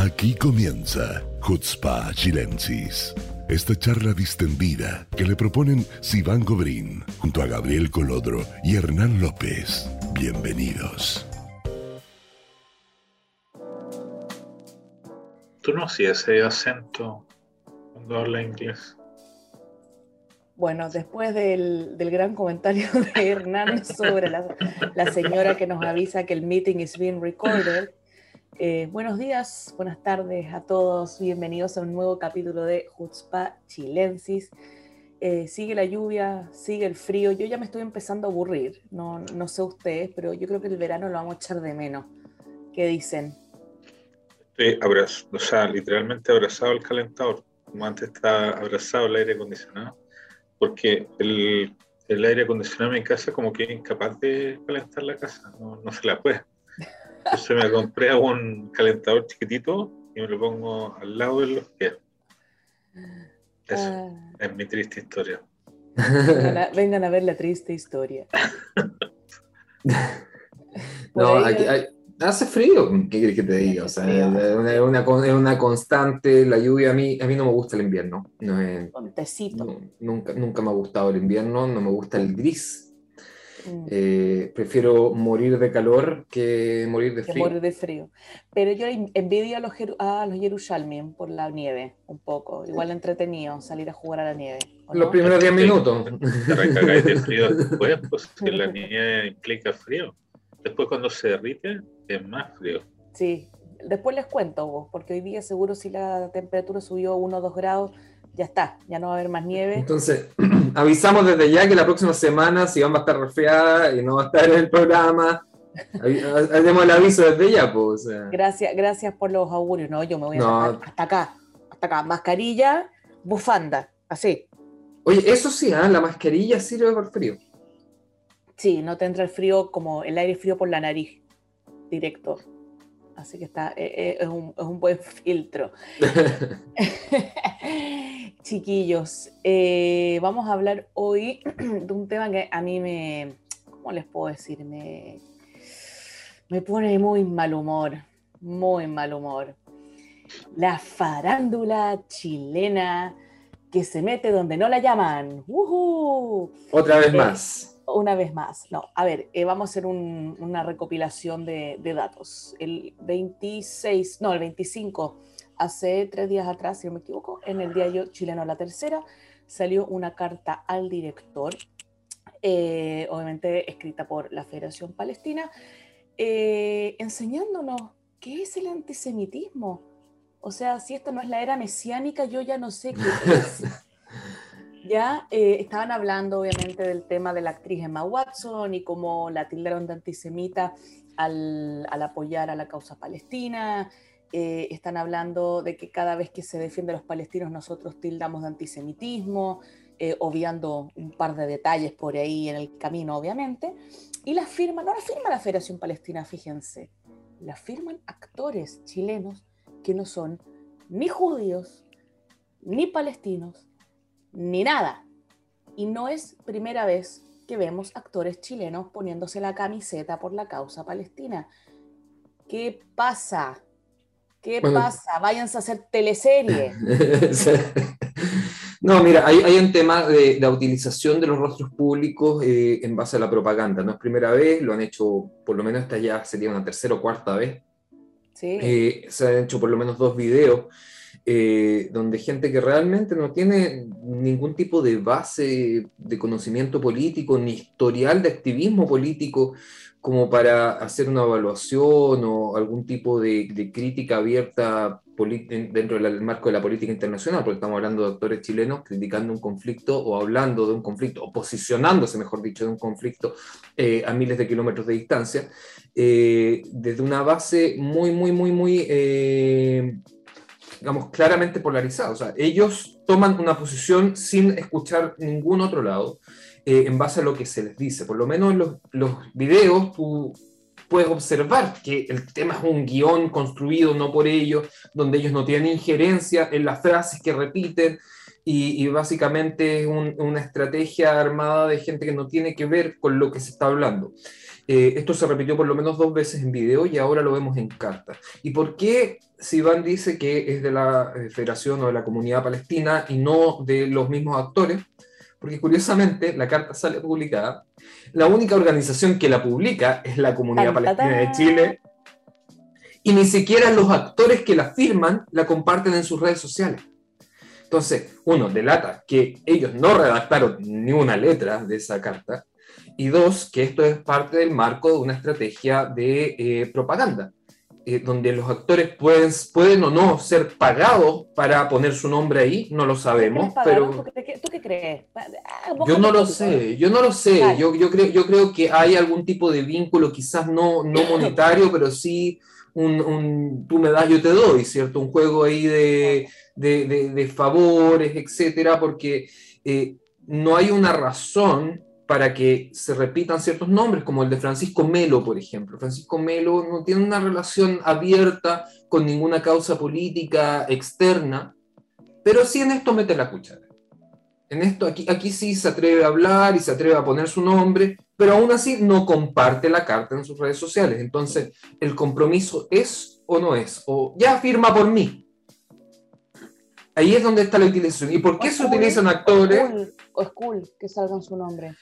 Aquí comienza Hutzpa Chilensis. Esta charla distendida que le proponen Sivan Gobrín junto a Gabriel Colodro y Hernán López. Bienvenidos. Tú no hacías ese acento cuando habla inglés. Bueno, después del, gran comentario de Hernán sobre la, la, señora que nos avisa que el meeting is being recorded, eh, buenos días, buenas tardes a todos, bienvenidos a un nuevo capítulo de Jutzpa Chilensis. Eh, sigue la lluvia, sigue el frío, yo ya me estoy empezando a aburrir, no, no sé ustedes, pero yo creo que el verano lo vamos a echar de menos. ¿Qué dicen? Estoy o sea, literalmente abrazado al calentador, como antes estaba abrazado al aire acondicionado, porque el, el aire acondicionado en mi casa como que es incapaz de calentar la casa, no, no se la puede. Entonces me compré un calentador chiquitito y me lo pongo al lado de los pies. Eso ah. es mi triste historia. Vengan a, ver la triste historia. no, hace frío, ¿qué quieres que te diga? O sea, es una, una, constante, la lluvia a mí, a mí no me gusta el invierno. No es, nunca, nunca me ha gustado el invierno, no me gusta el gris Mm. Eh, prefiero morir de calor que morir de frío. morir de frío. Pero yo envidio a los, a los Jerusalén por la nieve, un poco. Igual entretenido salir a jugar a la nieve. Los primeros 10 minutos. de frío después, pues si la nieve implica frío. Después cuando se derrite es más frío. Sí, después les cuento vos, porque hoy día seguro si la temperatura subió 1 o 2 grados, ya está, ya no va a haber más nieve. Entonces, avisamos desde ya que la próxima semana, si va a estar resfriada y no va a estar en el programa, hacemos el aviso desde ya, pues. Gracias, gracias por los augurios. No, yo me voy a hasta acá, hasta acá. Mascarilla, bufanda, así. Oye, eso sí, ¿eh? la mascarilla sirve por frío. Sí, no te entra el frío como el aire frío por la nariz, directo. Así que está, eh, eh, es, un, es un buen filtro. Chiquillos, eh, vamos a hablar hoy de un tema que a mí me, ¿cómo les puedo decir? Me, me pone muy mal humor, muy mal humor. La farándula chilena que se mete donde no la llaman. Otra vez más. Una vez más. No, a ver, eh, vamos a hacer una recopilación de, de datos. El 26, no, el 25 hace tres días atrás, si no me equivoco, en el diario chileno La Tercera, salió una carta al director, eh, obviamente escrita por la Federación Palestina, eh, enseñándonos qué es el antisemitismo. O sea, si esta no es la era mesiánica, yo ya no sé qué es. Ya eh, estaban hablando, obviamente, del tema de la actriz Emma Watson y cómo la tildaron de antisemita al, al apoyar a la causa palestina. Eh, están hablando de que cada vez que se defiende a los palestinos nosotros tildamos de antisemitismo, eh, obviando un par de detalles por ahí en el camino, obviamente. Y la firma, no la firma la Federación Palestina, fíjense, la firman actores chilenos que no son ni judíos, ni palestinos, ni nada. Y no es primera vez que vemos actores chilenos poniéndose la camiseta por la causa palestina. ¿Qué pasa? ¿Qué pasa? Váyanse a hacer teleserie. no, mira, hay, un tema de la utilización de los rostros públicos eh, en base a la propaganda. No es primera vez, lo han hecho, por lo menos esta ya sería una tercera o cuarta vez. Sí. Eh, se han hecho por lo menos dos videos eh, donde gente que realmente no tiene ningún tipo de base de conocimiento político ni historial de activismo político como para hacer una evaluación o algún tipo de, crítica abierta dentro del marco de la política internacional, porque estamos hablando de actores chilenos criticando un conflicto o hablando de un conflicto, o posicionándose, mejor dicho, de un conflicto eh, a miles de kilómetros de distancia, eh, desde una base muy, muy, muy, muy, digamos, claramente polarizada. O sea, ellos toman una posición sin escuchar ningún otro lado eh, en base a lo que se les dice. Por lo menos en los, los videos tú puedes observar que el tema es un guion construido no por ellos, donde ellos no tienen injerencia en las frases que repiten, y, básicamente es una estrategia armada de gente que no tiene que ver con lo que se está hablando. Eh, esto se repitió por lo menos dos veces en video y ahora lo vemos en carta. ¿Y por qué Sivan dice que es de la eh, Federación o de la Comunidad Palestina y no de los mismos actores, porque curiosamente la carta sale publicada. La única organización que la publica es la Comunidad Palestina de Chile, y ni siquiera los actores que la firman la comparten en sus redes sociales. Entonces, uno, delata que ellos no redactaron ni una letra de esa carta, y dos, que esto es parte del marco de una estrategia de eh, propaganda. Eh, donde los actores pueden, pueden o no ser pagados para poner su nombre ahí, no lo sabemos, pero... ¿Tú qué crees? Ah, yo no lo sé, yo no lo sé, yo, yo, creo, yo creo que hay algún tipo de vínculo, quizás no, no monetario, pero sí un, un, tú me das, yo te doy, ¿cierto? Un juego ahí de, de, de, favores, etcétera, porque eh, no hay una razón para que se repitan ciertos nombres, como el de Francisco Melo, por ejemplo. Francisco Melo no tiene una relación abierta con ninguna causa política externa, pero sí en esto mete la cuchara. En esto, aquí, aquí sí se atreve a hablar y se atreve a poner su nombre, pero aún así no comparte la carta en sus redes sociales. Entonces, ¿el compromiso es o no es? O ya firma por mí. Ahí es donde está la utilización. ¿Y por qué se utilizan actores? O es cool que salgan su nombre.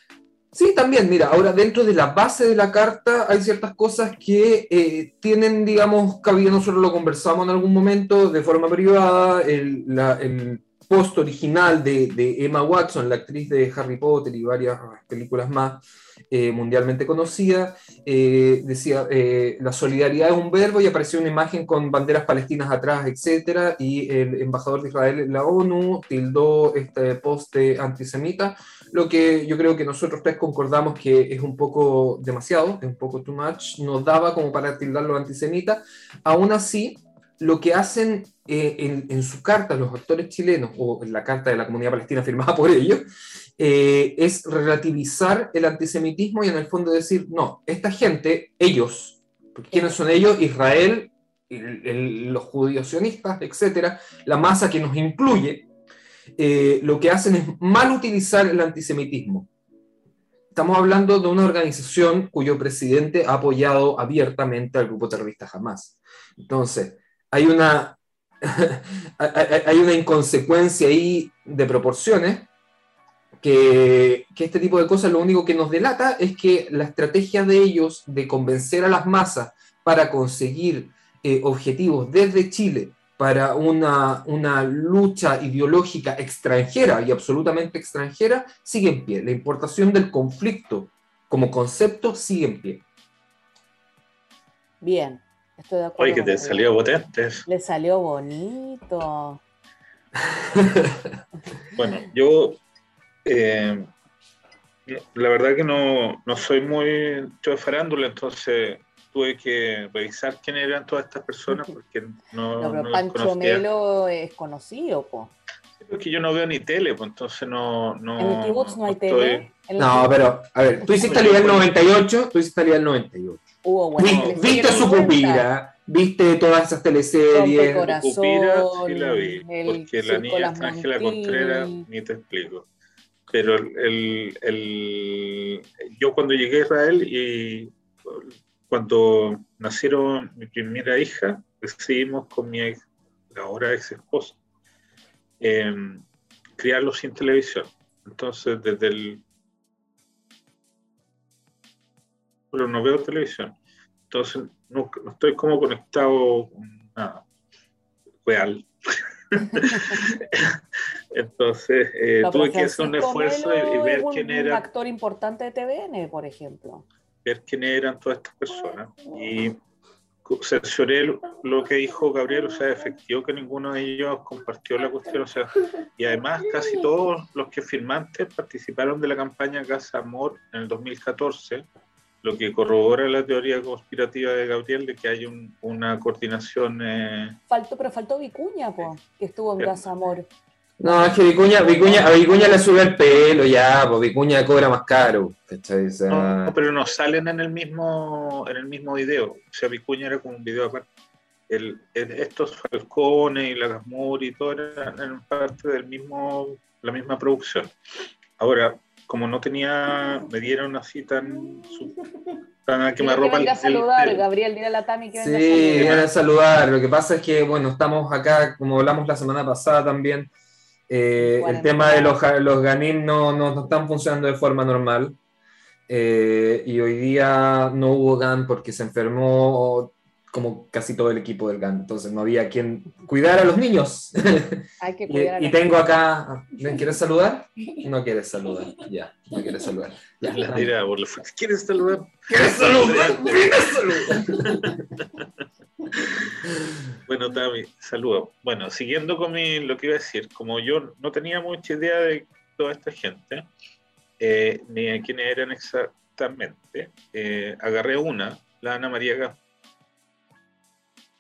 Sí, también, mira, ahora dentro de la base de la carta hay ciertas cosas que eh, tienen, digamos, cabida, nosotros lo conversamos en algún momento de forma privada, el, post original de, de, Emma Watson, la actriz de Harry Potter y varias películas más, eh, mundialmente conocida, eh, decía, eh, la solidaridad es un verbo y apareció una imagen con banderas palestinas atrás, etc. Y el embajador de Israel en la ONU tildó este post de antisemita, lo que yo creo que nosotros tres concordamos que es un poco demasiado, es un poco too much, nos daba como para tildarlo antisemita. Aún así, lo que hacen en, en, su carta los actores chilenos, o en la carta de la comunidad palestina firmada por ellos, eh, es relativizar el antisemitismo y en el fondo decir, no, esta gente, ellos, ¿quiénes son ellos? Israel, los judíos sionistas, etcétera, la masa que nos incluye, eh, lo que hacen es mal utilizar el antisemitismo. Estamos hablando de una organización cuyo presidente ha apoyado abiertamente al grupo terrorista Hamas. Entonces, hay una, hay una inconsecuencia ahí de proporciones que, este tipo de cosas lo único que nos delata es que la estrategia de ellos de convencer a las masas para conseguir eh, objetivos desde Chile para una, una, lucha ideológica extranjera y absolutamente extranjera sigue en pie. La importación del conflicto como concepto sigue en pie. Bien, estoy de acuerdo. Oye, que te salió potente. Le salió bonito. bueno, yo eh, la verdad que no, no soy muy yo de farándula, entonces tuve que revisar quién eran todas estas personas porque no. No, pero Pancho Melo es conocido, po. Es que yo no veo ni tele, pues entonces no. no en el kibutz no hay tele. No, pero, a ver, tú hiciste el nivel 98, tú hiciste el nivel 98. Hubo bueno, ¿Viste, su pupira? ¿Viste todas esas teleseries? Cupira sí la vi, porque la niña Ángela Contreras, ni te explico pero el, el, yo cuando llegué a Israel y cuando nacieron mi primera hija, decidimos con mi ex, ahora ex esposa, em, criarlos sin televisión. Entonces, desde el... Pero no veo televisión. Entonces, no, no estoy como conectado con nada real. Entonces, eh, tuve que hacer un esfuerzo y, ver quién era. Un actor importante de TVN, por ejemplo. Ver quién eran todas estas personas. Y cercioré lo que dijo Gabriel, o sea, efectivo que ninguno de ellos compartió la cuestión, o sea, y además casi todos los que firmantes participaron de la campaña Casa Amor en el 2014 lo que corrobora la teoría conspirativa de Gabriel de que hay una coordinación. Eh... Faltó, pero faltó Vicuña, po, que estuvo en Casa Amor. No, es que Vicuña, Vicuña, a Vicuña le sube el pelo ya, pues Vicuña cobra más caro. no, pero no salen en el mismo en el mismo video. O sea, Vicuña era como un video aparte. El, estos Falcones y la Gasmur y todo eran, eran parte del mismo, la misma producción. Ahora, como no tenía, me dieron así tan, tan que me arropa a saludar, Gabriel, dile a la Tami que sí, a saludar. a saludar. Lo que pasa es que, bueno, estamos acá, como hablamos la semana pasada también, eh, el tema de los, los GANIN no, no, están funcionando de forma normal. Eh, y hoy día no hubo GAN porque se enfermó como casi todo el equipo del GAN, entonces no había quien cuidar a los niños. Hay que cuidar y, tengo acá, ¿me quieres saludar? No quieres saludar, ya, no quieres saludar. Ya, la tira, ¿Quieres saludar? ¿Quieres saludar? ¿Quieres saludar? Bueno, Tami, saludo. Bueno, siguiendo con mi, lo que iba a decir, como yo no tenía mucha idea de toda esta gente, eh, ni de quiénes eran exactamente, eh, agarré una, la Ana María Gaspar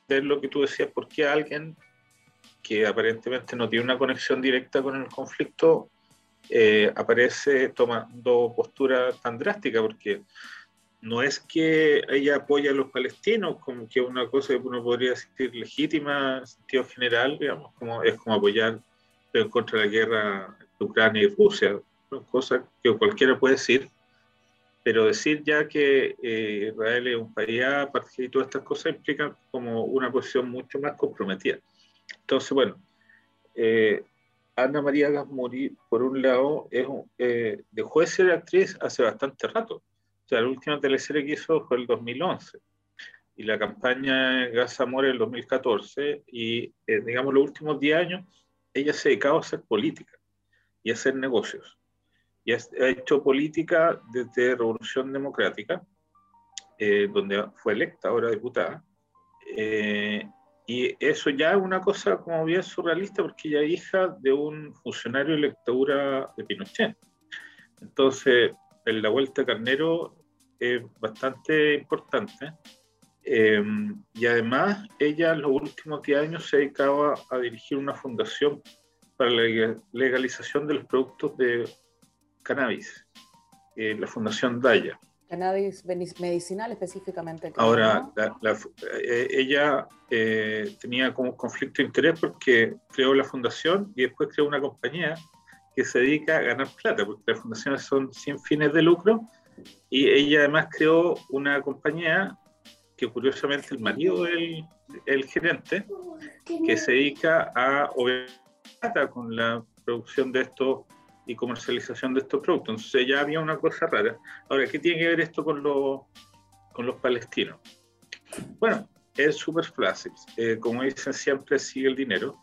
lo que tú decías, ¿por qué alguien que aparentemente no tiene una conexión directa con el conflicto eh, aparece tomando postura tan drástica? Porque no es que ella apoya a los palestinos, como que una cosa que uno podría decir legítima en sentido general, digamos, como es como apoyar en contra de la guerra de Ucrania y Rusia, cosa que cualquiera puede decir, pero decir ya que eh, Israel es un país aparte y todas estas cosas implican como una posición mucho más comprometida. Entonces, bueno, eh, Ana María Gasmuri, por un lado, es, eh, dejó de ser actriz hace bastante rato. O sea, la última teleserie que hizo fue el 2011 y la campaña Gas Amor el 2014 y, digamos, los últimos 10 años ella se dedicaba a hacer política y a hacer negocios y ha hecho política desde Revolución Democrática, eh, donde fue electa ahora diputada. Eh, y eso ya es una cosa como bien surrealista porque ella es hija de un funcionario de lectura de Pinochet. Entonces, en la Vuelta Carnero es bastante importante. Eh, y además, ella en los últimos 10 años se dedicaba a dirigir una fundación para la legalización de los productos de cannabis, eh, la Fundación Daya. Cannabis medicinal específicamente. Ahora, eh, ella eh, tenía como conflicto de interés porque creó la fundación y después creó una compañía que se dedica a ganar plata, porque las fundaciones son sin fines de lucro, y ella además creó una compañía que curiosamente el marido del el gerente, que se dedica a plata con la producción de estos y comercialización de estos productos. Entonces ya había una cosa rara. Ahora, ¿qué tiene que ver esto con, con los palestinos? Bueno, es súper fácil. Eh, como dicen siempre, sigue el dinero.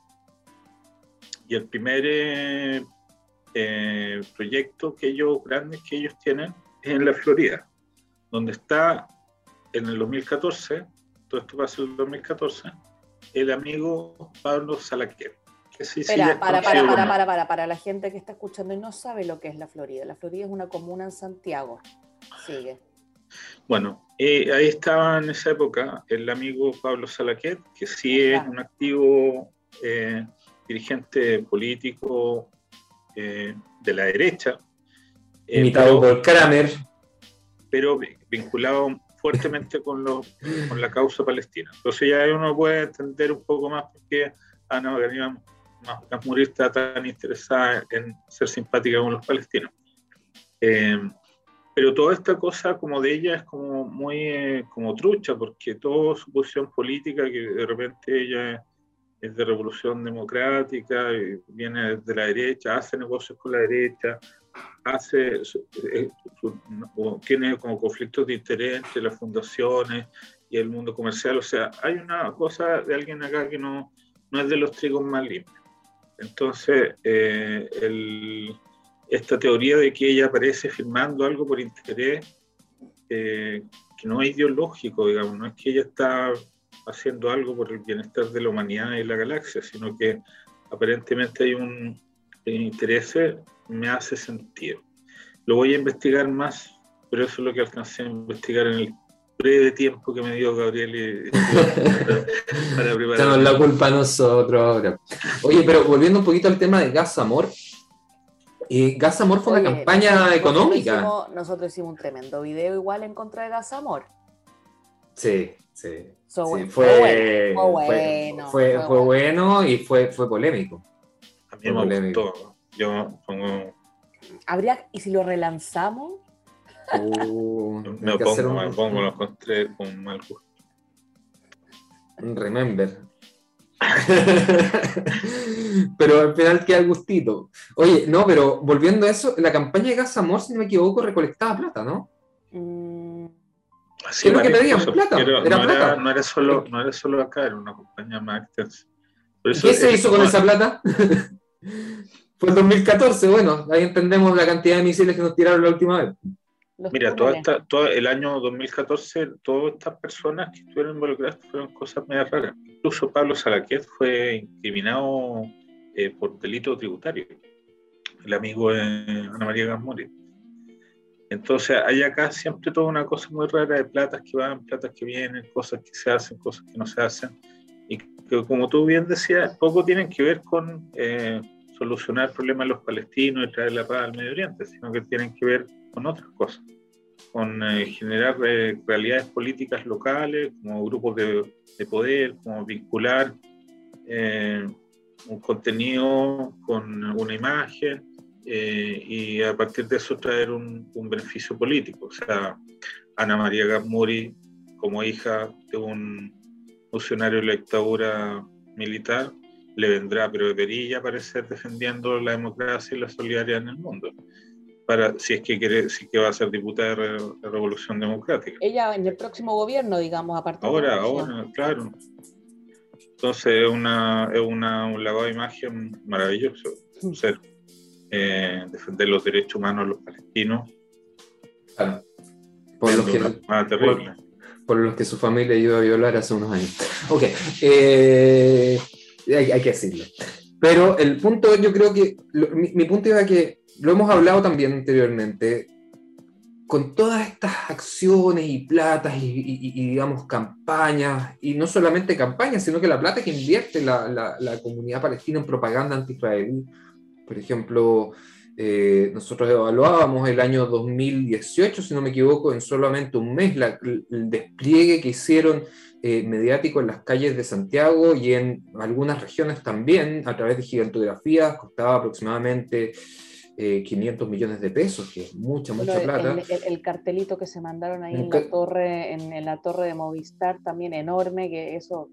Y el primer eh, eh, proyecto que ellos, grandes que ellos tienen, en la Florida, donde está en el 2014, todo esto pasa en el 2014, el amigo Pablo Salaquer Espera, para, para, para, para, para, para la gente que está escuchando y no sabe lo que es la Florida. La Florida es una comuna en Santiago. Sigue. Bueno, eh, ahí estaba en esa época el amigo Pablo Salaquet, que sí es un activo eh, dirigente político eh, de la derecha. Imitado por Kramer. Pero vinculado fuertemente con, con la causa palestina. Entonces ya uno puede entender un poco más por qué Ana María Morir está tan interesada en ser simpática con los palestinos. Eh, pero toda esta cosa como de ella es como muy eh, como trucha, porque toda su posición política, que de repente ella es de revolución democrática, viene de la derecha, hace negocios con la derecha, hace, eh, tiene como conflictos de interés entre las fundaciones y el mundo comercial. O sea, hay una cosa de alguien acá que no, no es de los trigos más limpios. Entonces, eh, esta teoría de que ella aparece firmando algo por interés, eh, que no es ideológico, digamos, no es que ella está haciendo algo por el bienestar de la humanidad y la galaxia, sino que aparentemente hay un, interés, me hace sentido. Lo voy a investigar más, pero eso es lo que alcancé a investigar en el breve tiempo que me dio Gabriel para, preparar. la culpa a nosotros ahora. Oye, pero volviendo un poquito al tema de Gas Amor. Eh, Gas Amor fue una campaña económica. Nosotros hicimos, un tremendo video igual en contra de Gas Amor. Sí, sí. fue, fue, bueno, fue, bueno, y fue, fue polémico. A mí me polémico. gustó. Yo pongo ¿Habría, y si lo relanzamos? Uh, me pongo, me pongo, lo encontré con mal gusto. Remember. pero al final queda el gustito. Oye, no, pero volviendo a eso, la campaña de Gas Amor, si no me equivoco, recolectaba plata, ¿no? Mm. Sí, ¿Qué que pedían? Plata. Era, no, plata. Era, no, era solo, no era solo acá, era una compañía más extensa. ¿Qué se hizo con esa plata? Fue en 2014, bueno, ahí entendemos la cantidad de misiles que nos tiraron la última vez. Mira, toda esta, todo el año 2014, todas estas personas que estuvieron involucradas fueron cosas medio raras. Incluso Pablo Salaquet fue incriminado eh, por delito tributario, el amigo de Ana María Gasmori. Entonces, hay acá siempre toda una cosa muy rara de platas que van, platas que vienen, cosas que se hacen, cosas que no se hacen, que, como tú bien decías, poco tienen que ver con eh, solucionar problemas de los palestinos y traer la paz al Medio Oriente, sino que tienen que ver con otras cosas, con eh, generar eh, realidades políticas locales, como grupos de, de poder, como vincular eh, un contenido con una imagen y a partir de eso traer un, un, beneficio político. O sea, Ana María Gamuri, como hija de un funcionario de la dictadura militar, le vendrá, pero debería aparecer defendiendo la democracia y la solidaridad en el mundo para si es que quiere, si que va a ser diputada de, Revolución Democrática. Ella en el próximo gobierno, digamos, aparte Ahora, ahora, claro. Entonces es una, es una, un lavado de imagen maravilloso. Mm. Ser, eh, defender los derechos humanos de los palestinos. Claro. Por los, que, por, los que su familia iba a violar hace unos años. Ok. Eh, hay, hay, que decirlo. Pero el punto, yo creo que, mi, mi punto iba a que lo hemos hablado también anteriormente, con todas estas acciones y platas y, digamos campañas, y no solamente campañas, sino que la plata que invierte la, la, comunidad palestina en propaganda anti-israelí, por ejemplo, eh, nosotros evaluábamos el año 2018, si no me equivoco, en solamente un mes el despliegue que hicieron eh, mediático en las calles de Santiago y en algunas regiones también, a través de gigantografías, costaba aproximadamente 500 eh, millones de pesos, que es mucha, mucha plata. El, cartelito que se mandaron ahí en la, torre, en, la torre de Movistar, también enorme, que eso...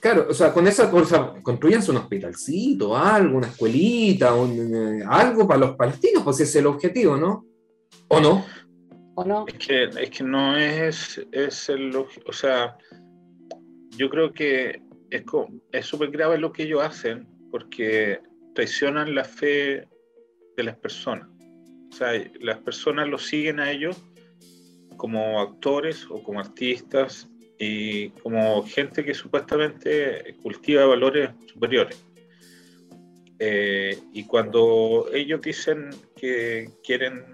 Claro, o sea, con esa cosa, construyanse un hospitalcito, algo, una escuelita, eh, algo para los palestinos, pues ese es el objetivo, ¿no? ¿O no? ¿O no? Es que, es que no es, es el... O sea, yo creo que es súper grave lo que ellos hacen, porque traicionan la fe de las personas. O sea, las personas lo siguen a ellos como actores o como artistas y como gente que supuestamente cultiva valores superiores. Eh, y cuando ellos dicen que quieren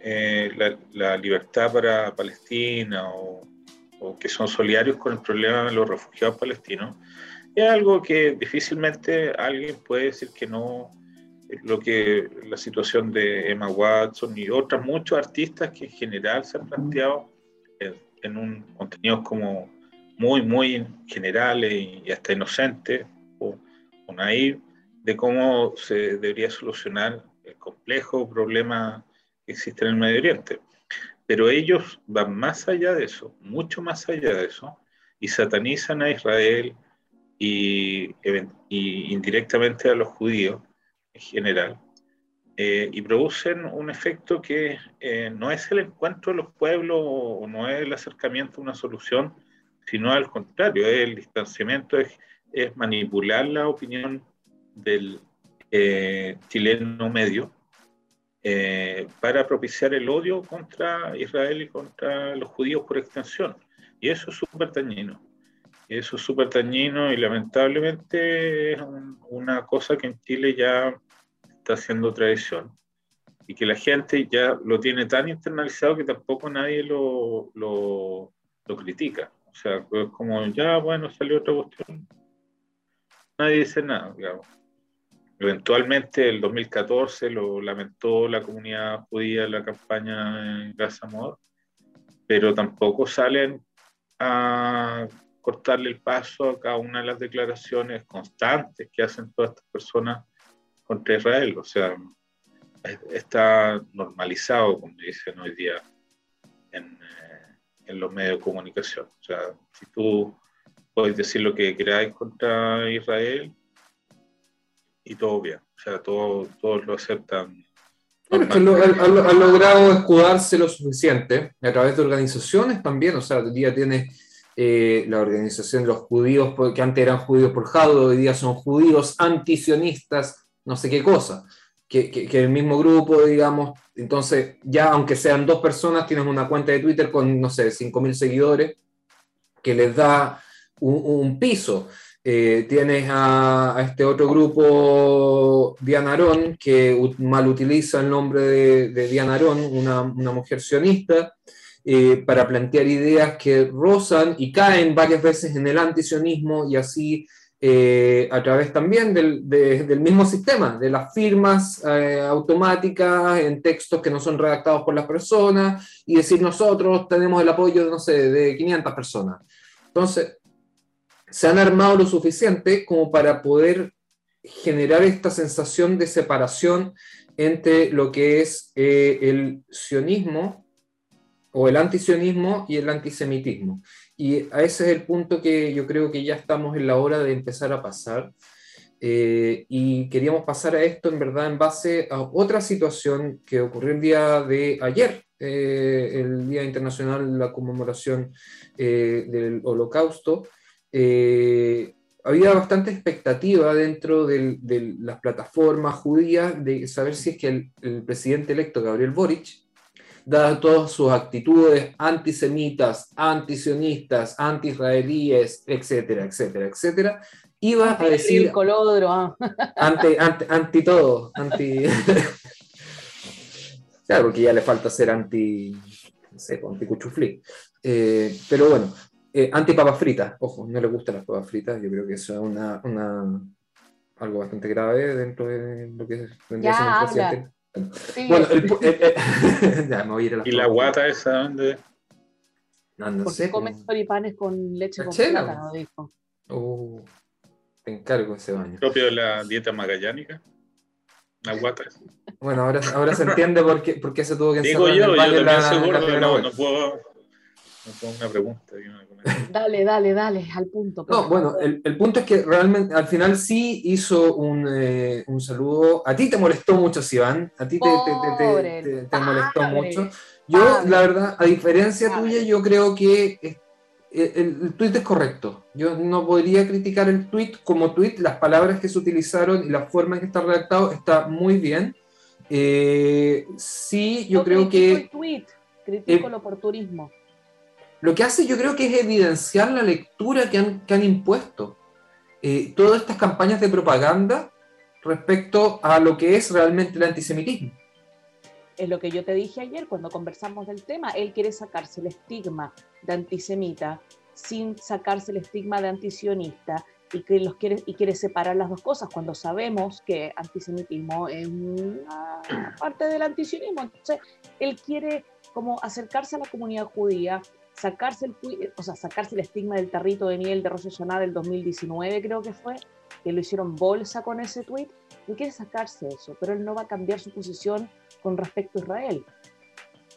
eh, la, libertad para Palestina o, o, que son solidarios con el problema de los refugiados palestinos, es algo que difícilmente alguien puede decir que no lo que la situación de Emma Watson y otras muchos artistas que en general se han planteado en, un contenido como muy, muy generales y, hasta inocentes o, o de cómo se debería solucionar el complejo problema que existe en el Medio Oriente. Pero ellos van más allá de eso, mucho más allá de eso, y satanizan a Israel y, y indirectamente a los judíos en general, eh, y producen un efecto que eh, no es el encuentro de los pueblos o no es el acercamiento a una solución, sino al contrario, el distanciamiento, es, es manipular la opinión del eh, chileno medio para propiciar el odio contra Israel y contra los judíos por extensión. Y eso es súper dañino. Eso es súper dañino y lamentablemente es una cosa que en Chile ya está haciendo tradición y que la gente ya lo tiene tan internalizado que tampoco nadie lo, lo, lo critica. O sea, es como, ya, bueno, salió otra cuestión. Nadie dice nada, digamos. Eventualmente, el 2014 lo lamentó la comunidad judía la campaña en Gaza Mod, pero tampoco salen a cortarle el paso a cada una de las declaraciones constantes que hacen todas estas personas contra Israel. O sea, está normalizado, como dicen hoy día, en, eh, en, los medios de comunicación. O sea, si tú puedes decir lo que queráis contra Israel y todo bien. O sea, todos lo aceptan. han, logrado escudarse lo suficiente a través de organizaciones también. O sea, hoy día tiene eh, la organización de los judíos, que antes eran judíos por Jado, hoy día son judíos antisionistas, no sé qué cosa que, el mismo grupo, digamos. Entonces, ya aunque sean dos personas, tienes una cuenta de Twitter con, no sé, 5.000 seguidores, que les da un, piso. Eh, tienes a, este otro grupo, Diana Arón, que mal utiliza el nombre de, Diana Arón, una, mujer sionista, eh, para plantear ideas que rozan y caen varias veces en el antisionismo y así eh, a través también del, del, mismo sistema, de las firmas eh, automáticas en textos que no son redactados por las personas y decir nosotros tenemos el apoyo, no sé, de 500 personas. Entonces, se han armado lo suficiente como para poder generar esta sensación de separación entre lo que es eh, el sionismo o el antisionismo y el antisemitismo. Y a ese es el punto que yo creo que ya estamos en la hora de empezar a pasar. Eh, y queríamos pasar a esto en verdad en base a otra situación que ocurrió el día de ayer, eh, el Día Internacional de la Conmemoración eh, del Holocausto. había bastante expectativa dentro de, las plataformas judías de saber si es que el, el presidente electo Gabriel Boric dadas todas sus actitudes antisemitas, antisionistas, anti-israelíes, etcétera, etcétera, etcétera, iba a decir... El colodro, ah. anti, anti, todo, anti... claro, porque ya le falta ser anti, no sé, anti cuchuflí. Eh, pero bueno, eh, anti papas fritas, ojo, no le gustan las papas fritas, yo creo que eso es una, una algo bastante grave dentro de lo que es el presidente. Bueno, el, ya, me voy a ir a la ¿Y la guata esa dónde? No, no Porque sé. come choripanes con leche con plátano, dijo. Uh, te encargo ese baño. Propio de la dieta magallánica. La guata esa. Bueno, ahora, ahora se entiende por qué, por qué se tuvo que Digo yo, yo también la, seguro, la no, no puedo una pregunta. Dale, dale, dale, al punto. No, bueno, el, el, punto es que realmente al final sí hizo un, eh, un saludo. A ti te molestó mucho, Sivan. A ti te, te, te, te molestó mucho. Yo, la verdad, a diferencia tuya, yo creo que el, el, tweet es correcto. Yo no podría criticar el tweet como tweet. Las palabras que se utilizaron y la forma en que está redactado está muy bien. Eh, sí, yo creo que. El tweet, critico el oportunismo lo que hace yo creo que es evidenciar la lectura que han, que han impuesto eh, todas estas campañas de propaganda respecto a lo que es realmente el antisemitismo. Es lo que yo te dije ayer cuando conversamos del tema. Él quiere sacarse el estigma de antisemita sin sacarse el estigma de antisionista y que los quiere y quiere separar las dos cosas cuando sabemos que antisemitismo es una parte del antisionismo. Entonces, él quiere como acercarse a la comunidad judía, sacarse el, o sea, sacarse el estigma del tarrito de miel de Rosh Hashanah del 2019 creo que fue, que lo hicieron bolsa con ese tweet, él quiere sacarse eso, pero él no va a cambiar su posición con respecto a Israel.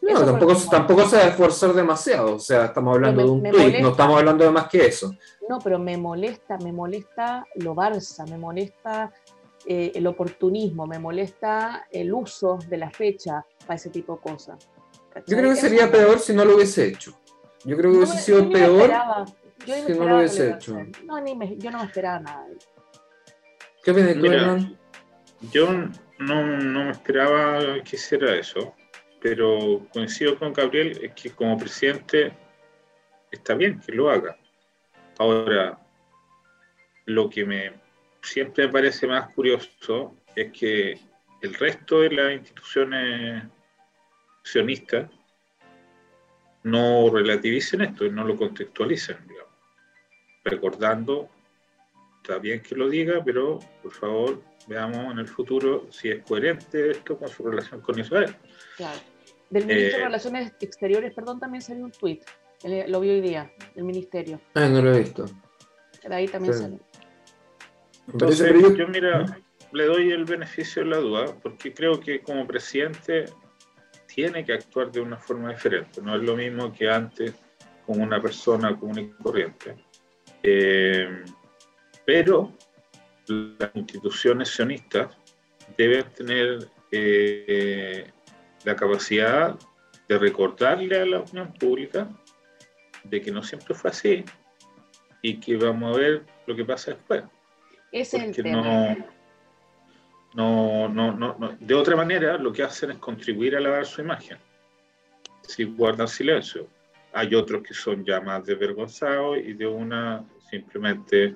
No, tampoco, tampoco se va a esforzar demasiado, o sea, estamos hablando de un tweet, no estamos hablando de más que eso. No, pero me molesta, me molesta lo Barça, me molesta eh, el oportunismo, me molesta el uso de la fecha para ese tipo de cosas. Yo creo que sería peor si no lo hubiese hecho. Yo creo que hubiese sido peor si no lo hubiese hecho. No, ni me, yo no me esperaba nada. ¿Qué opinas tú? Yo no, no me esperaba que hiciera eso, pero coincido con Gabriel, es que como presidente está bien que lo haga. Ahora, lo que me siempre me parece más curioso es que el resto de las instituciones sionistas no relativicen esto y no lo contextualicen, digamos. Recordando, está bien que lo diga, pero por favor veamos en el futuro si es coherente esto con su relación con Israel. Claro. Del ministro de eh, Relaciones Exteriores, perdón, también salió un tuit, lo vi hoy día, del ministerio. Ah, no lo he visto. De ahí también salió. Entonces, yo... mira, le doy el beneficio de la duda, porque creo que como presidente tiene que actuar de una forma diferente. No es lo mismo que antes con una persona común y corriente. Eh, pero las instituciones sionistas deben tener eh, la capacidad de recordarle a la opinión pública de que no siempre fue así y que vamos a ver lo que pasa después. Ese es el tema. No, no, no, de otra manera, lo que hacen es contribuir a lavar su imagen. Si guardan silencio. Hay otros que son ya más desvergonzados y de una simplemente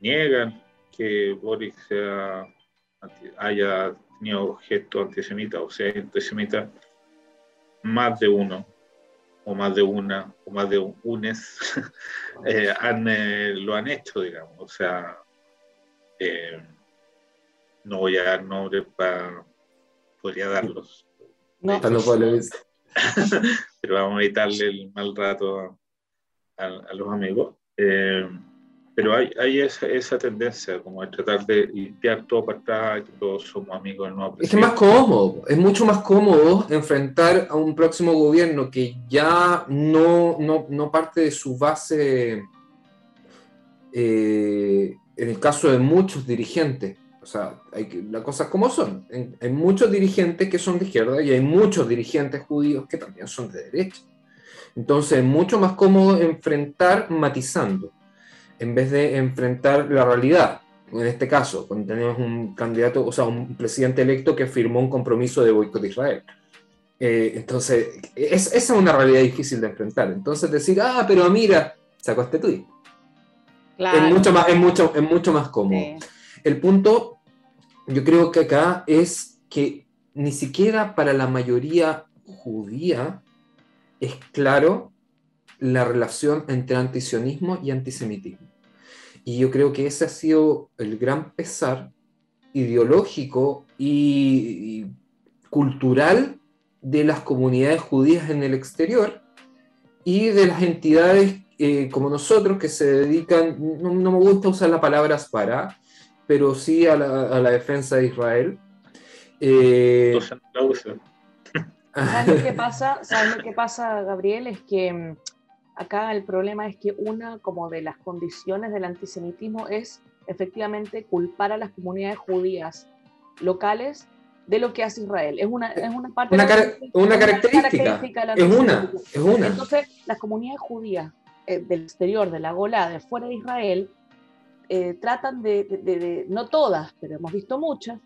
niegan que Boris haya tenido gestos antisemitas, o sea, antisemita más de uno, o más de una, o más de unes, eh, han, eh, lo han hecho, digamos. O sea, eh, no voy a dar nombres para. Podría darlos. No, Pero vamos a evitarle el mal rato a, los amigos. Eh, pero hay, hay esa, esa, tendencia como de tratar de limpiar todo para atrás, que todos somos amigos del nuevo presidente. Es que más cómodo, es mucho más cómodo enfrentar a un próximo gobierno que ya no, no, no parte de su base, eh, en el caso de muchos dirigentes, sea, hay que, las cosas como son. Hay, muchos dirigentes que son de izquierda y hay muchos dirigentes judíos que también son de derecha. Entonces es mucho más cómodo enfrentar matizando, en vez de enfrentar la realidad. En este caso, cuando tenemos un candidato, o sea, un presidente electo que firmó un compromiso de boicot de Israel. Eh, entonces, es, esa es una realidad difícil de enfrentar. Entonces decir, ah, pero mira, sacó este tuit. Es, mucho más, es, mucho, es mucho más cómodo. El punto, yo creo que acá es que ni siquiera para la mayoría judía es claro la relación entre antisionismo y antisemitismo. Y yo creo que ese ha sido el gran pesar ideológico y, cultural de las comunidades judías en el exterior y de las entidades eh, como nosotros que se dedican, no, me gusta usar la palabra para, pero sí a la, defensa de Israel. Eh, ¿Sabes qué pasa? ¿Sabes qué pasa, Gabriel? Es que mm, acá el problema es que una como de las condiciones del antisemitismo es efectivamente culpar a las comunidades judías locales de lo que hace Israel. Es una, es una parte una, una, característica. es una, es una. Entonces, las comunidades judías eh, del exterior, de la Gola, de fuera de Israel, eh, tratan de, no todas, pero hemos visto muchas,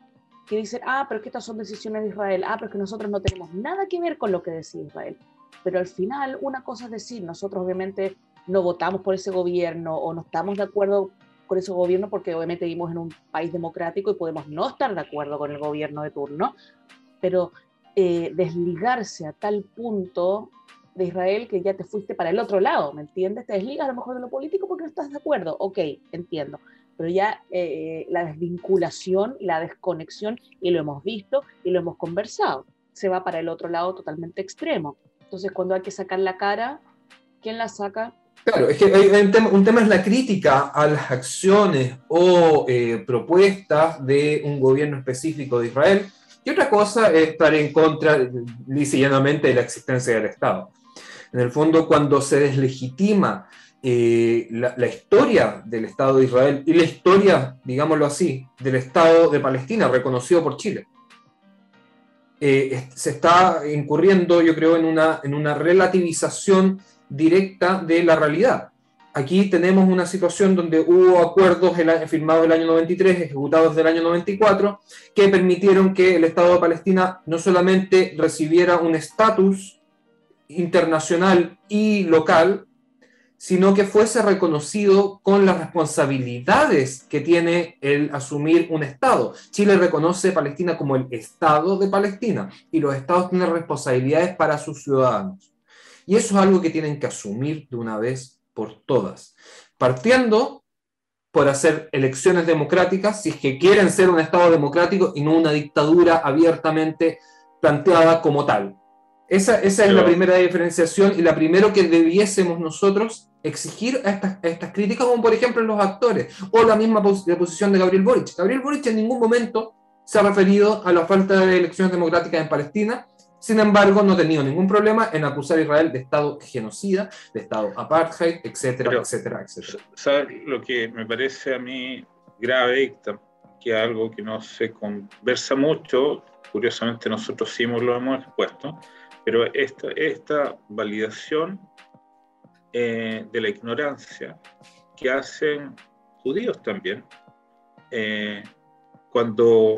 que dicen, ah, pero es que estas son decisiones de Israel, ah, pero es que nosotros no tenemos nada que ver con lo que decía Israel. Pero al final, una cosa es decir, nosotros obviamente no votamos por ese gobierno o no estamos de acuerdo con ese gobierno porque obviamente vivimos en un país democrático y podemos no estar de acuerdo con el gobierno de turno, pero eh, desligarse a tal punto de Israel que ya te fuiste para el otro lado, ¿me entiendes? Te desligas a lo mejor de lo político porque no estás de acuerdo, ok, entiendo, pero ya eh, la desvinculación la desconexión, y lo hemos visto y lo hemos conversado, se va para el otro lado totalmente extremo. Entonces, cuando hay que sacar la cara, ¿quién la saca? Claro, es que un, tema, un, tema, es la crítica a las acciones o eh, propuestas de un gobierno específico de Israel, y otra cosa es estar en contra, lisa de la existencia del Estado. En el fondo, cuando se deslegitima eh, la, historia del Estado de Israel y la historia, digámoslo así, del Estado de Palestina, reconocido por Chile, eh, se está incurriendo, yo creo, en una, en una relativización directa de la realidad. Aquí tenemos una situación donde hubo acuerdos firmados el año 93, ejecutados del año 94, que permitieron que el Estado de Palestina no solamente recibiera un estatus internacional y local, sino que fuese reconocido con las responsabilidades que tiene el asumir un Estado. Chile reconoce a Palestina como el Estado de Palestina y los Estados tienen responsabilidades para sus ciudadanos. Y eso es algo que tienen que asumir de una vez por todas, partiendo por hacer elecciones democráticas si es que quieren ser un Estado democrático y no una dictadura abiertamente planteada como tal Esa, esa es la primera diferenciación y la primero que debiésemos nosotros exigir a estas, estas, críticas, como por ejemplo los actores, o la misma posición de Gabriel Boric. Gabriel Boric en ningún momento se ha referido a la falta de elecciones democráticas en Palestina, sin embargo, no ha tenido ningún problema en acusar a Israel de Estado genocida, de Estado apartheid, etcétera, etcétera, etcétera. ¿Sabes lo que me parece a mí grave, que es algo que no se conversa mucho, curiosamente nosotros sí lo hemos expuesto, pero esta, esta validación eh, de la ignorancia que hacen judíos también, eh, cuando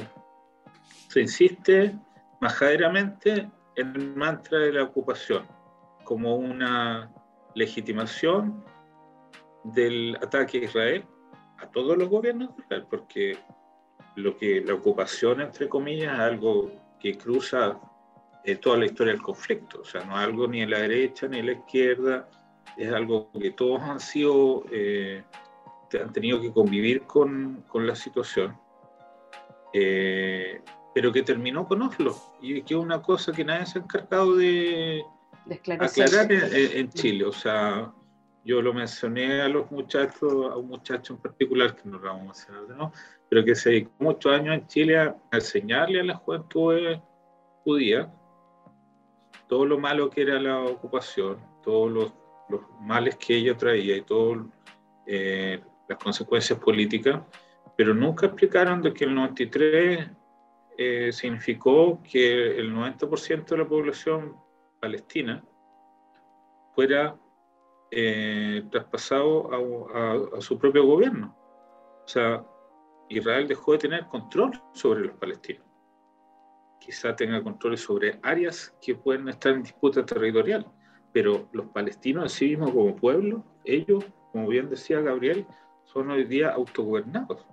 se insiste majaderamente en el mantra de la ocupación como una legitimación del ataque a Israel a todos los gobiernos de Israel, porque lo que la ocupación, entre comillas, es algo que cruza eh, toda la historia del conflicto, o sea, no es algo ni en la derecha ni en la izquierda, es algo que todos han sido, eh, han tenido que convivir con, con la situación. Eh, pero que terminó con Oslo y que es una cosa que nadie se ha encargado de, aclarar en, Chile. O sea, yo lo mencioné a los muchachos, a un muchacho en particular, que no lo vamos a mencionar, ¿no? pero que se dedicó muchos años en Chile a, enseñarle a la juventud judía todo lo malo que era la ocupación, todos los, males que ella traía y todas eh, las consecuencias políticas, pero nunca explicaron de que el 93 eh, significó que el 90% de la población palestina fuera eh, traspasado a, su propio gobierno. O sea, Israel dejó de tener control sobre los palestinos. Quizá tenga control sobre áreas que pueden estar en disputa territorial, pero los palestinos en sí mismos como pueblo, ellos, como bien decía Gabriel, son hoy día autogobernados.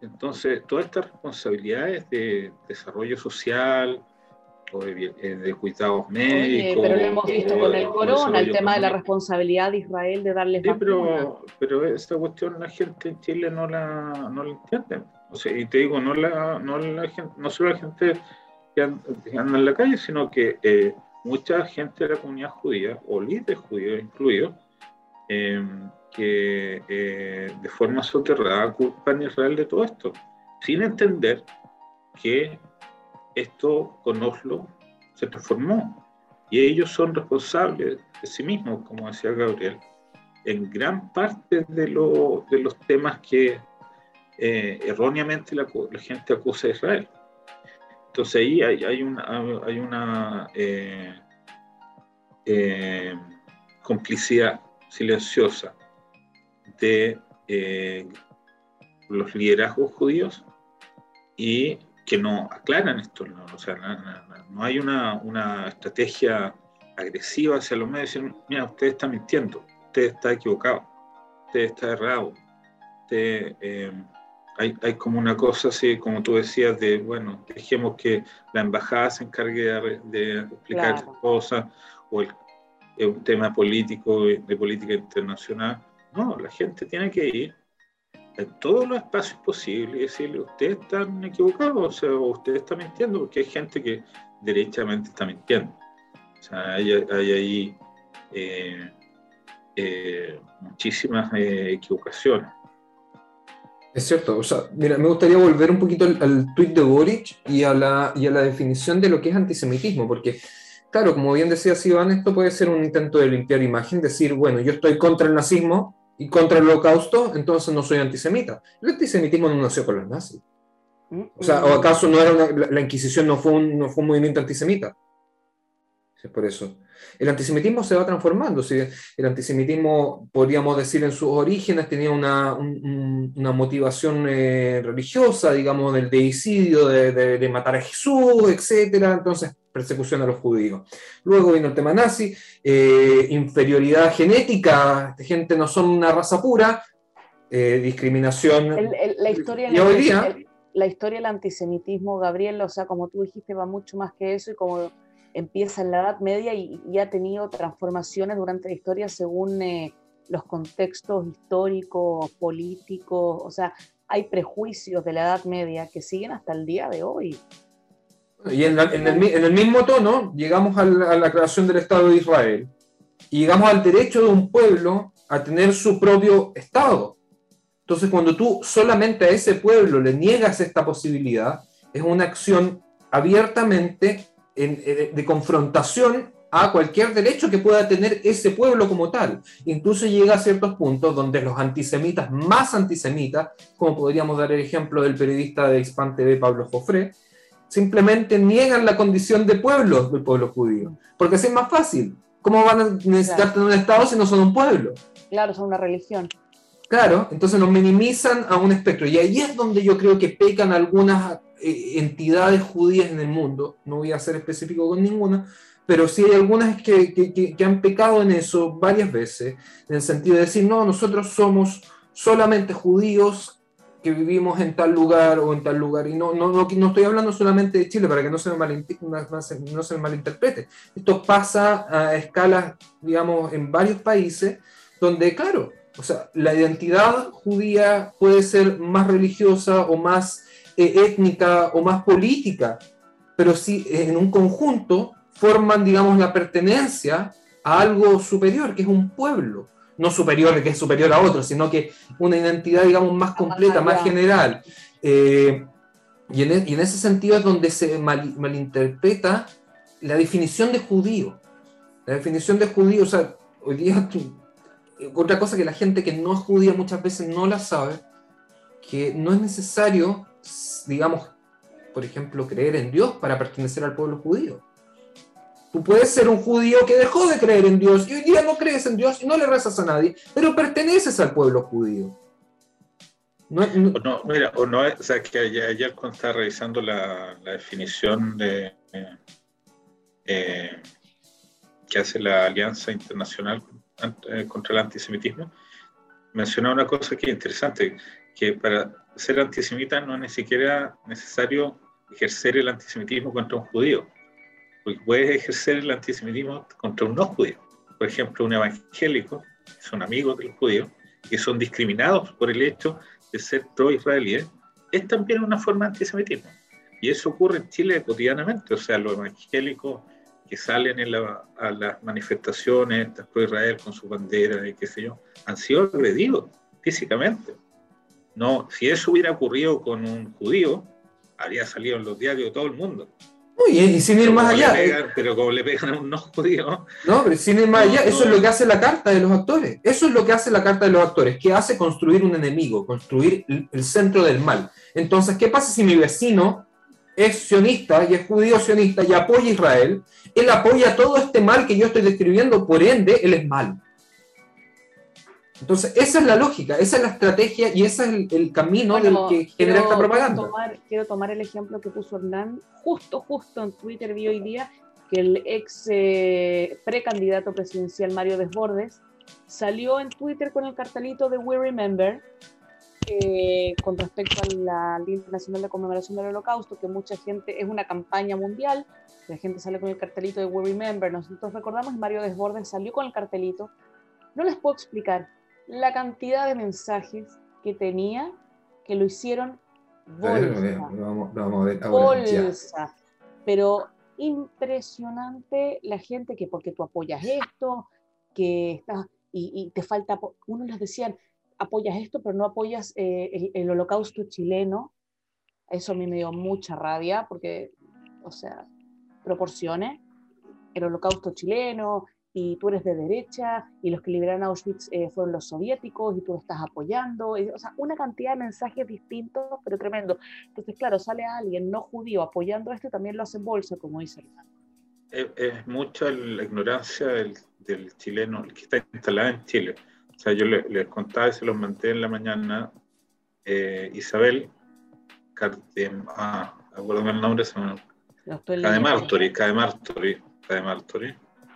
Entonces, todas estas responsabilidades de desarrollo social o de, eh, cuidados médicos. pero lo hemos visto con el corona, el tema de la responsabilidad de Israel de darle sí, pero, pero esta cuestión la gente en Chile no la, no la entiende. O sea, y te digo, no, la, no, la gente, no solo la gente que anda, en la calle, sino que eh, mucha gente de la comunidad judía, o líderes judíos incluidos, eh, que eh, de forma soterrada culpan a Israel de todo esto, sin entender que esto con Oslo se transformó. Y ellos son responsables de sí mismos, como decía Gabriel, en gran parte de, de los temas que eh, erróneamente la, gente acusa a Israel. Entonces ahí hay, una, hay una eh, complicidad silenciosa de eh, los liderazgos judíos y que no aclaran esto. ¿no? O sea, no, hay una, estrategia agresiva hacia los medios. Decir, mira, usted está mintiendo, usted está equivocado, usted está errado. Eh, hay, hay, como una cosa así, como tú decías, de, bueno, dejemos que la embajada se encargue de, explicar cosas, o el, un tema político, de política internacional no, la gente tiene que ir en todos los espacios posibles y decirle, usted está equivocado, o sea, usted está mintiendo, porque hay gente que derechamente está mintiendo. O sea, hay, ahí eh, eh, muchísimas eh, equivocaciones. Es cierto, o sea, mira, me gustaría volver un poquito al, al tuit de Boric y a, la, y a la definición de lo que es antisemitismo, porque claro, como bien decía Iván, esto puede ser un intento de limpiar imagen, decir, bueno, yo estoy contra el nazismo, y contra el holocausto, entonces no soy antisemita. El antisemitismo no nació con los nazis. O sea, ¿o acaso no era la, Inquisición no fue, un, no fue un movimiento antisemita? Es por eso. El antisemitismo se va transformando. ¿sí? El antisemitismo, podríamos decir, en sus orígenes tenía una, una motivación eh, religiosa, digamos, del deicidio, de, de, matar a Jesús, etc. Entonces, persecución a los judíos. Luego vino el tema nazi, eh, inferioridad genética, esta gente no son una raza pura, eh, discriminación. la historia y hoy día, la historia del antisemitismo, Gabriel, o sea, como tú dijiste, va mucho más que eso y como empieza en la Edad Media y, ha tenido transformaciones durante la historia según eh, los contextos históricos, políticos, o sea, hay prejuicios de la Edad Media que siguen hasta el día de hoy. Y en, el, mismo tono llegamos a la, creación del Estado de Israel y llegamos al derecho de un pueblo a tener su propio Estado. Entonces, cuando tú solamente a ese pueblo le niegas esta posibilidad, es una acción abiertamente de confrontación a cualquier derecho que pueda tener ese pueblo como tal. Incluso llega a ciertos puntos donde los antisemitas más antisemitas, como podríamos dar el ejemplo del periodista de Expan TV Pablo Jofré, simplemente niegan la condición de pueblo del pueblo judío, porque así es más fácil. ¿Cómo van a necesitar tener un Estado si no son un pueblo? Claro, son una religión. Claro, entonces nos minimizan a un espectro. Y ahí es donde yo creo que pecan algunas eh, entidades judías en el mundo. No voy a ser específico con ninguna, pero sí hay algunas que, que, que, han pecado en eso varias veces, en el sentido de decir, no, nosotros somos solamente judíos que vivimos en tal lugar o en tal lugar. Y no, no, no, no estoy hablando solamente de Chile para que no se, me no se malinterprete. Esto pasa a escalas, digamos, en varios países donde, claro, o sea, la identidad judía puede ser más religiosa o más étnica o más política, pero si en un conjunto forman, digamos, la pertenencia a algo superior, que es un pueblo. No superior, que es superior a otro, sino que una identidad, digamos, más completa, más general. Eh, y, en, e, y, en, ese sentido es donde se malinterpreta la definición de judío. La definición de judío, o sea, hoy día, otra cosa que la gente que no es judía muchas veces no la sabe, que no es necesario, digamos, por ejemplo, creer en Dios para pertenecer al pueblo judío. Tú puedes ser un judío que dejó de creer en Dios y hoy día no crees en Dios y no le rezas a nadie, pero perteneces al pueblo judío. No, no, mira, o no, o sea, que ayer, cuando estaba revisando la, definición de, eh, que hace la Alianza Internacional eh, contra el Antisemitismo, mencionaba una cosa que es interesante, que para ser antisemita no es ni siquiera necesario ejercer el antisemitismo contra un judío porque puedes ejercer el antisemitismo contra un no judío. Por ejemplo, un evangélico, que son amigos de los judíos, que son discriminados por el hecho de ser pro-israelíes, es también una forma de antisemitismo. Y eso ocurre en Chile cotidianamente. O sea, los evangélicos que salen a las manifestaciones pro-Israel con su bandera y qué sé yo, han sido agredidos físicamente. No, si eso hubiera ocurrido con un judío, habría salido en los diarios de todo el mundo. Y, sin ir más allá. Eh, pero como le pegan a un no judío. No, pero sin ir más allá, eso es lo que hace la carta de los actores. Eso es lo que hace la carta de los actores, que hace construir un enemigo, construir el centro del mal. Entonces, ¿qué pasa si mi vecino es sionista y es judío sionista y apoya a Israel? Él apoya todo este mal que yo estoy describiendo, por ende, él es mal. Entonces, esa es la lógica, esa es la estrategia y ese es el, camino del que genera esta propaganda. Quiero tomar, el ejemplo que puso Hernán, justo, justo en Twitter vi hoy día que el ex eh, precandidato presidencial Mario Desbordes salió en Twitter con el cartelito de We Remember eh, con respecto al Día Internacional de Conmemoración del Holocausto, que mucha gente, es una campaña mundial, la gente sale con el cartelito de We Remember, nosotros recordamos, Mario Desbordes salió con el cartelito, no les puedo explicar la cantidad de mensajes que tenía que lo hicieron bolsa. bolsa. Pero impresionante la gente que porque tú apoyas esto, que estás y, te falta, uno les decían, apoyas esto, pero no apoyas eh, el, holocausto chileno. Eso a mí me dio mucha rabia porque, o sea, proporciones, el holocausto chileno, y tú eres de derecha y los que liberaron Auschwitz eh, fueron los soviéticos y tú lo estás apoyando. o sea, una cantidad de mensajes distintos, pero tremendo. Entonces, claro, sale alguien no judío apoyando esto y también lo hace en bolsa, como dice Hernán. Es, es, mucha la ignorancia del, del, chileno, el que está instalado en Chile. O sea, yo les le contaba y se los manté en la mañana. Eh, Isabel, Cardem, ah, acuérdame el nombre, se me... Cademartori, Cademartori, Cademartori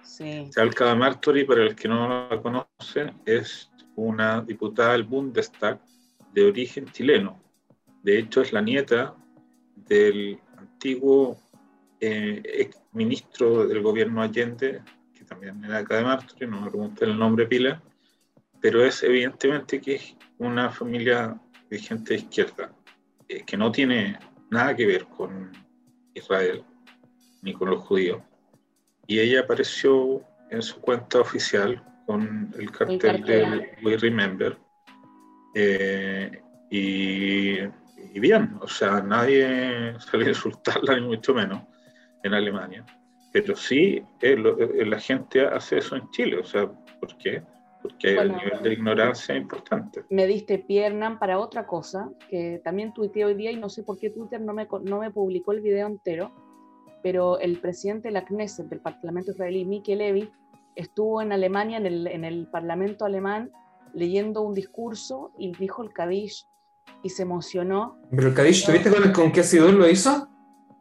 Sí. Salca Martori, para el que no la conoce, es una diputada del Bundestag de origen chileno. De hecho, es la nieta del antiguo eh, ex ministro del gobierno Allende, que también era acá de no me pregunté el nombre pila, pero es evidentemente que es una familia de gente de izquierda, eh, que no tiene nada que ver con Israel, ni con los judíos. Y ella apareció en su cuenta oficial con el cartel, de We Remember. Eh, y, bien, o sea, nadie salió a insultarla, ni mucho menos, en Alemania. Pero sí, eh, eh, la gente hace eso en Chile, o sea, ¿por qué? Porque el nivel de ignorancia es importante. Me diste pierna para otra cosa, que también tuiteé hoy día y no sé por qué Twitter no me, no me publicó el video entero, pero el presidente de la Knesset, del Parlamento israelí, Miki Levy, estuvo en Alemania, en el, en el Parlamento alemán, leyendo un discurso y dijo el Kadish y se emocionó. ¿Pero el Kadish, ¿tuviste con, con qué Sidur lo hizo?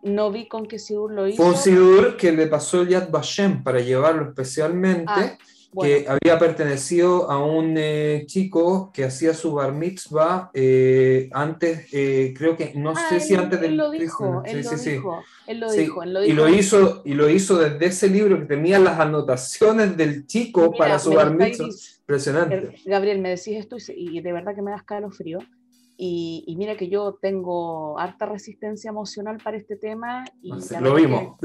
No vi con qué Sidur lo hizo. Fue un Sidur que le pasó el Yad Vashem para llevarlo especialmente. Ah que había pertenecido a un eh, chico que hacía su bar mitzvah eh, antes, eh, creo que, no ah, sé si antes del... Él lo dijo, él, lo dijo él lo dijo, Y lo hizo, y lo hizo desde ese libro que tenía las anotaciones del chico para su bar mitzvah. Impresionante. Gabriel, me decís esto y, de verdad que me das frío y, mira que yo tengo harta resistencia emocional para este tema. Y lo vimos.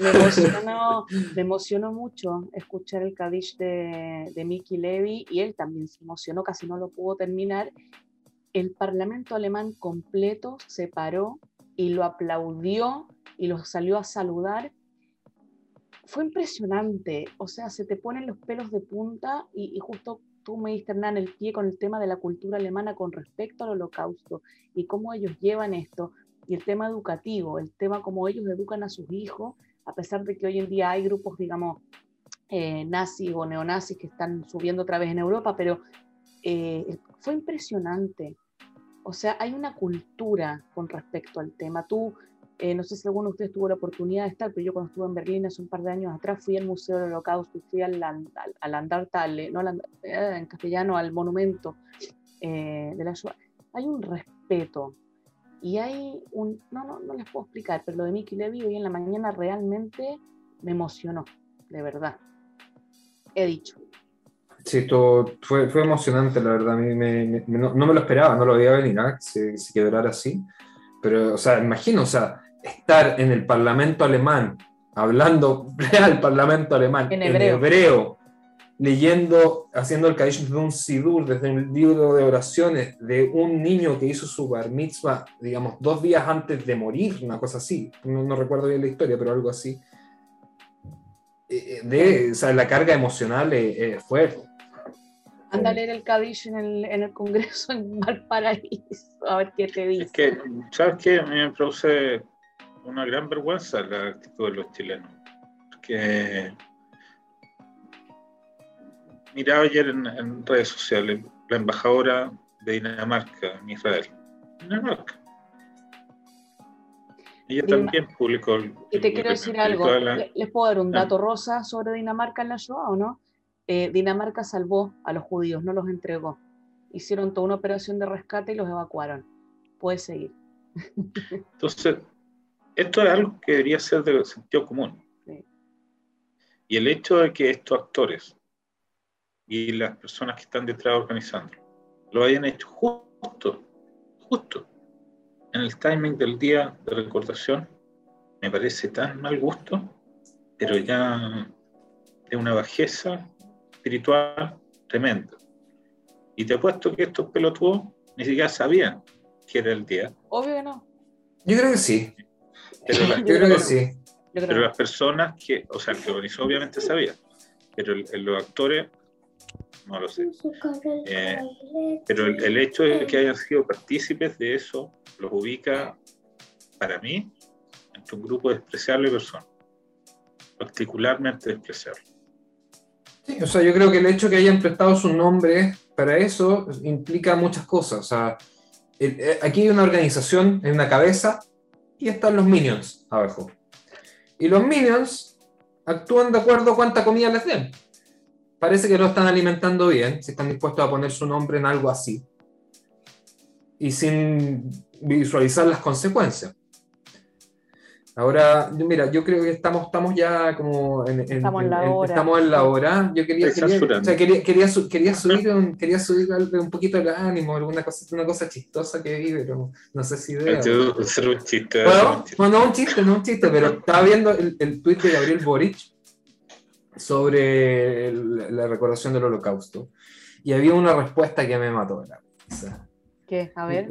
Me, emocionó, me, emocionó, mucho escuchar el Kadish de, de Mickey Levy y él también se emocionó, casi no lo pudo terminar. El Parlamento alemán completo se paró y lo aplaudió y lo salió a saludar. Fue impresionante, o sea, se te ponen los pelos de punta y, y justo tú me diste, Hernán, el pie con el tema de la cultura alemana con respecto al holocausto y cómo ellos llevan esto, y el tema educativo, el tema cómo ellos educan a sus hijos, a pesar de que hoy en día hay grupos, digamos, eh, nazis o neonazis que están subiendo otra vez en Europa, pero eh, fue impresionante. O sea, hay una cultura con respecto al tema. Tú eh, no sé si alguno de ustedes tuvo la oportunidad de estar, pero yo cuando estuve en Berlín hace un par de años atrás fui al Museo del Holocausto, fui al, al, al Andartale, no eh, en castellano, al monumento eh, de la. Hay un respeto y hay un, no, no, no les puedo explicar, pero lo de Mickey Levy hoy en la mañana realmente me emocionó, de verdad. He dicho. Sí, esto fue, fue emocionante, la verdad. A mí me, no, me lo esperaba, no lo veía venir, ¿eh? que se, quedara así. Pero, o sea, imagino, o sea, estar en el Parlamento alemán, hablando real Parlamento alemán, en hebreo, leyendo, haciendo el Kaddish de un Sidur, desde un libro de oraciones, de un niño que hizo su bar mitzvah, digamos, dos días antes de morir, una cosa así, no, recuerdo bien la historia, pero algo así. Eh, eh, de, o sea, la carga emocional es, fuerte. Anda a leer el Kaddish en el, en el Congreso en Valparaíso, a ver qué te dice. Es que, ¿sabes qué? A mí me produce una gran vergüenza la actitud de los chilenos. Porque miraba ayer en, redes sociales la embajadora de Dinamarca en Israel. Dinamarca. Ella también publicó. y te quiero decir algo. ¿Les puedo dar un ah. dato rosa sobre Dinamarca en la Shoah o no? Eh, Dinamarca salvó a los judíos, no los entregó. Hicieron toda una operación de rescate y los evacuaron. Puedes seguir. Entonces, esto es algo que debería ser de sentido común. Y el hecho de que estos actores y las personas que están detrás organizando lo hayan hecho justo, justo, en el timing del día de recordación, me parece tan mal gusto, pero ya de una bajeza espiritual tremenda. Y te apuesto que estos pelotudos ni siquiera sabían que era el día. Obvio que no. Yo creo que sí. Pero las, Yo creo que sí. Pero las personas que, o sea, el que organizó obviamente sabía, pero los actores no lo sé. Eh, pero el, hecho de que hayan sido partícipes de eso los ubica, para mí, entre un grupo despreciable de personas, particularmente despreciable. Sí, o sea, yo creo que el hecho de que hayan prestado su nombre para eso implica muchas cosas. O sea, eh, aquí hay una organización en una cabeza y están los minions abajo. Y los minions actúan de acuerdo a cuánta comida les den. Parece que lo están alimentando bien, si están dispuestos a poner su nombre en algo así. Y sin visualizar las consecuencias. Ahora, mira, yo creo que estamos, estamos ya como en, estamos, en la hora. estamos en la hora. Yo quería, quería, quería, subir, un, quería subir un poquito el ánimo, alguna cosa, una cosa chistosa que vi, pero no sé si idea. un chiste. Bueno, no un chiste, no un chiste, pero estaba viendo el, el tuit de Gabriel Boric sobre la recordación del holocausto. Y había una respuesta que me mató. ¿Qué? A ver.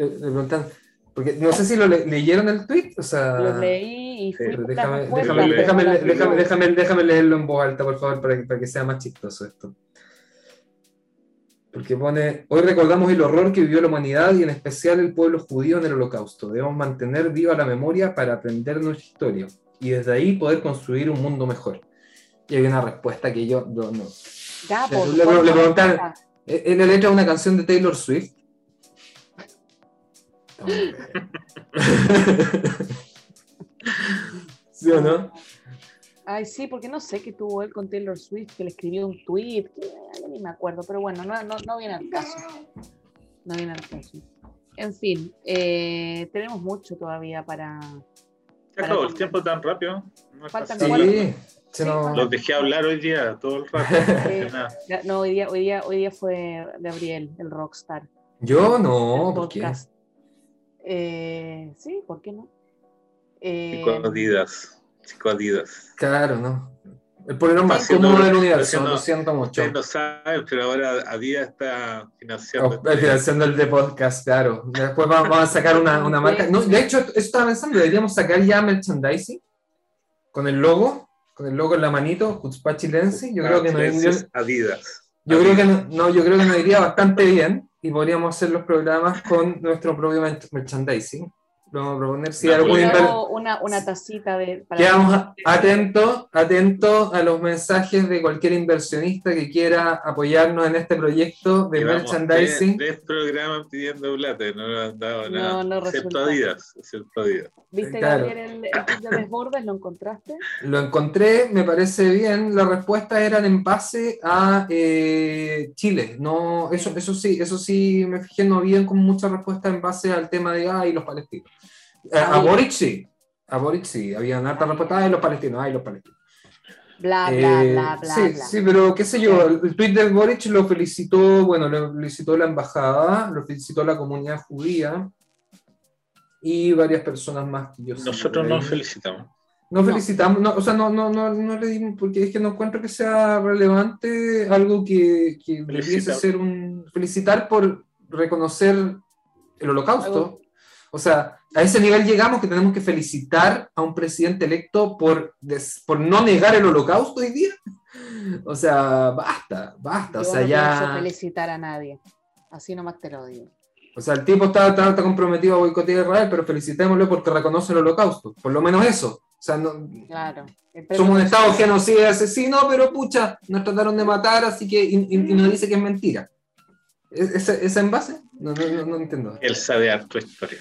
Porque no sé si lo leyeron el tweet, o sea... Lo leí y fui déjame, déjame, déjame, déjame, déjame, leerlo en voz alta, por favor, para que, para que sea más chistoso esto. Porque pone, hoy recordamos el horror que vivió la humanidad y en especial el pueblo judío en el holocausto. Debemos mantener viva la memoria para aprender nuestra historia y desde ahí poder construir un mundo mejor. Y hay una respuesta que yo no... no. Ya, le, le, le preguntan, en la letra de una canción de Taylor Swift, ¿Sí o no? Ay, sí, porque no sé qué tuvo él con Taylor Swift, que le escribió un tweet, que ni me acuerdo, pero bueno, no, no, no viene al caso. No viene al caso. En fin, eh, tenemos mucho todavía para. Se acabó el tiempo tan rápido. No Faltan sí, Los dejé hablar hoy día, todo el rato. no, hoy día, hoy, día, hoy día fue Gabriel, el rockstar. Yo no, ¿por qué? Eh, sí, ¿por qué no? Eh, Chico Adidas. Chico Adidas. Claro, ¿no? El polerón más cómodo del universo, lo siento mucho. Ustedes no saben, pero ahora Adidas está financiando. Oh, financiando el de podcast, claro. Después vamos, a sacar una, una marca. No, de hecho, esto estaba pensando, deberíamos sacar ya merchandising con el logo, con el logo en la manito, Kutzpa Chilense. Yo creo que no Adidas. Yo creo que no, yo creo que nos iría bastante bien y podríamos hacer los programas con nuestro propio merchandising. Vamos a proponer si algún una, una tacita de. Quedamos atentos atento a los mensajes de cualquier inversionista que quiera apoyarnos en este proyecto de merchandising. Tres, programas pidiendo plata, no nos han dado nada. No, no excepto Adidas, ¿Viste, Gabriel, el, el de desbordes? ¿Lo encontraste? Lo encontré, me parece bien. Las respuestas eran en base a eh, Chile. No, eso, eso sí, eso sí me fijé, no había como muchas respuestas en base al tema de ah, y los palestinos. Eh, a Boric sí, a Boric sí, habían hartas respuestas de los palestinos, ay, los palestinos. Bla, bla, eh, bla, bla. Sí, sí, pero qué sé yo, el tweet de Boric lo felicitó, bueno, lo felicitó la embajada, lo felicitó la comunidad judía y varias personas más que yo Nosotros no felicitamos. No felicitamos, no, o sea, no, no, no, no le dimos, porque es que no encuentro que sea relevante algo que, que debiese ser un. felicitar por reconocer el holocausto. O sea, a ese nivel llegamos que tenemos que felicitar a un presidente electo por, por no negar el holocausto hoy día. O sea, basta, basta. o sea, no ya. felicitar a nadie. Así nomás te lo digo. O sea, el tipo está, está, comprometido a boicotear a Israel, pero felicitémoslo porque reconoce el holocausto. Por lo menos eso. O sea, no, claro. somos un Estado genocida y asesino, pero pucha, nos trataron de matar, así que. Y, y, nos dice que es mentira. ¿Esa, esa en base? No, no, no, entiendo. Él sabe harto historia.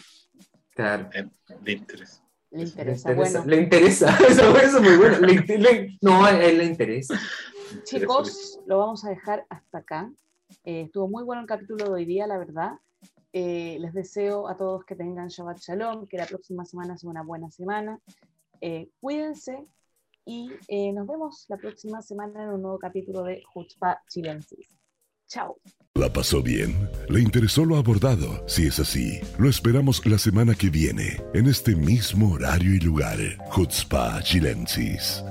Claro. Le interesa. Le interesa, bueno. Le interesa, eso, es muy bueno. no, a él le interesa. Chicos, lo vamos a dejar hasta acá. Eh, estuvo muy bueno el capítulo de hoy día, la verdad. Eh, les deseo a todos que tengan Shabbat Shalom, que la próxima semana sea una buena semana. Eh, cuídense y nos vemos la próxima semana en un nuevo capítulo de Jutzpa Chilensis. ¿La pasó bien? ¿Le interesó lo abordado? Si es así, lo esperamos la semana que viene, en este mismo horario y lugar. Jutzpa Chilensis.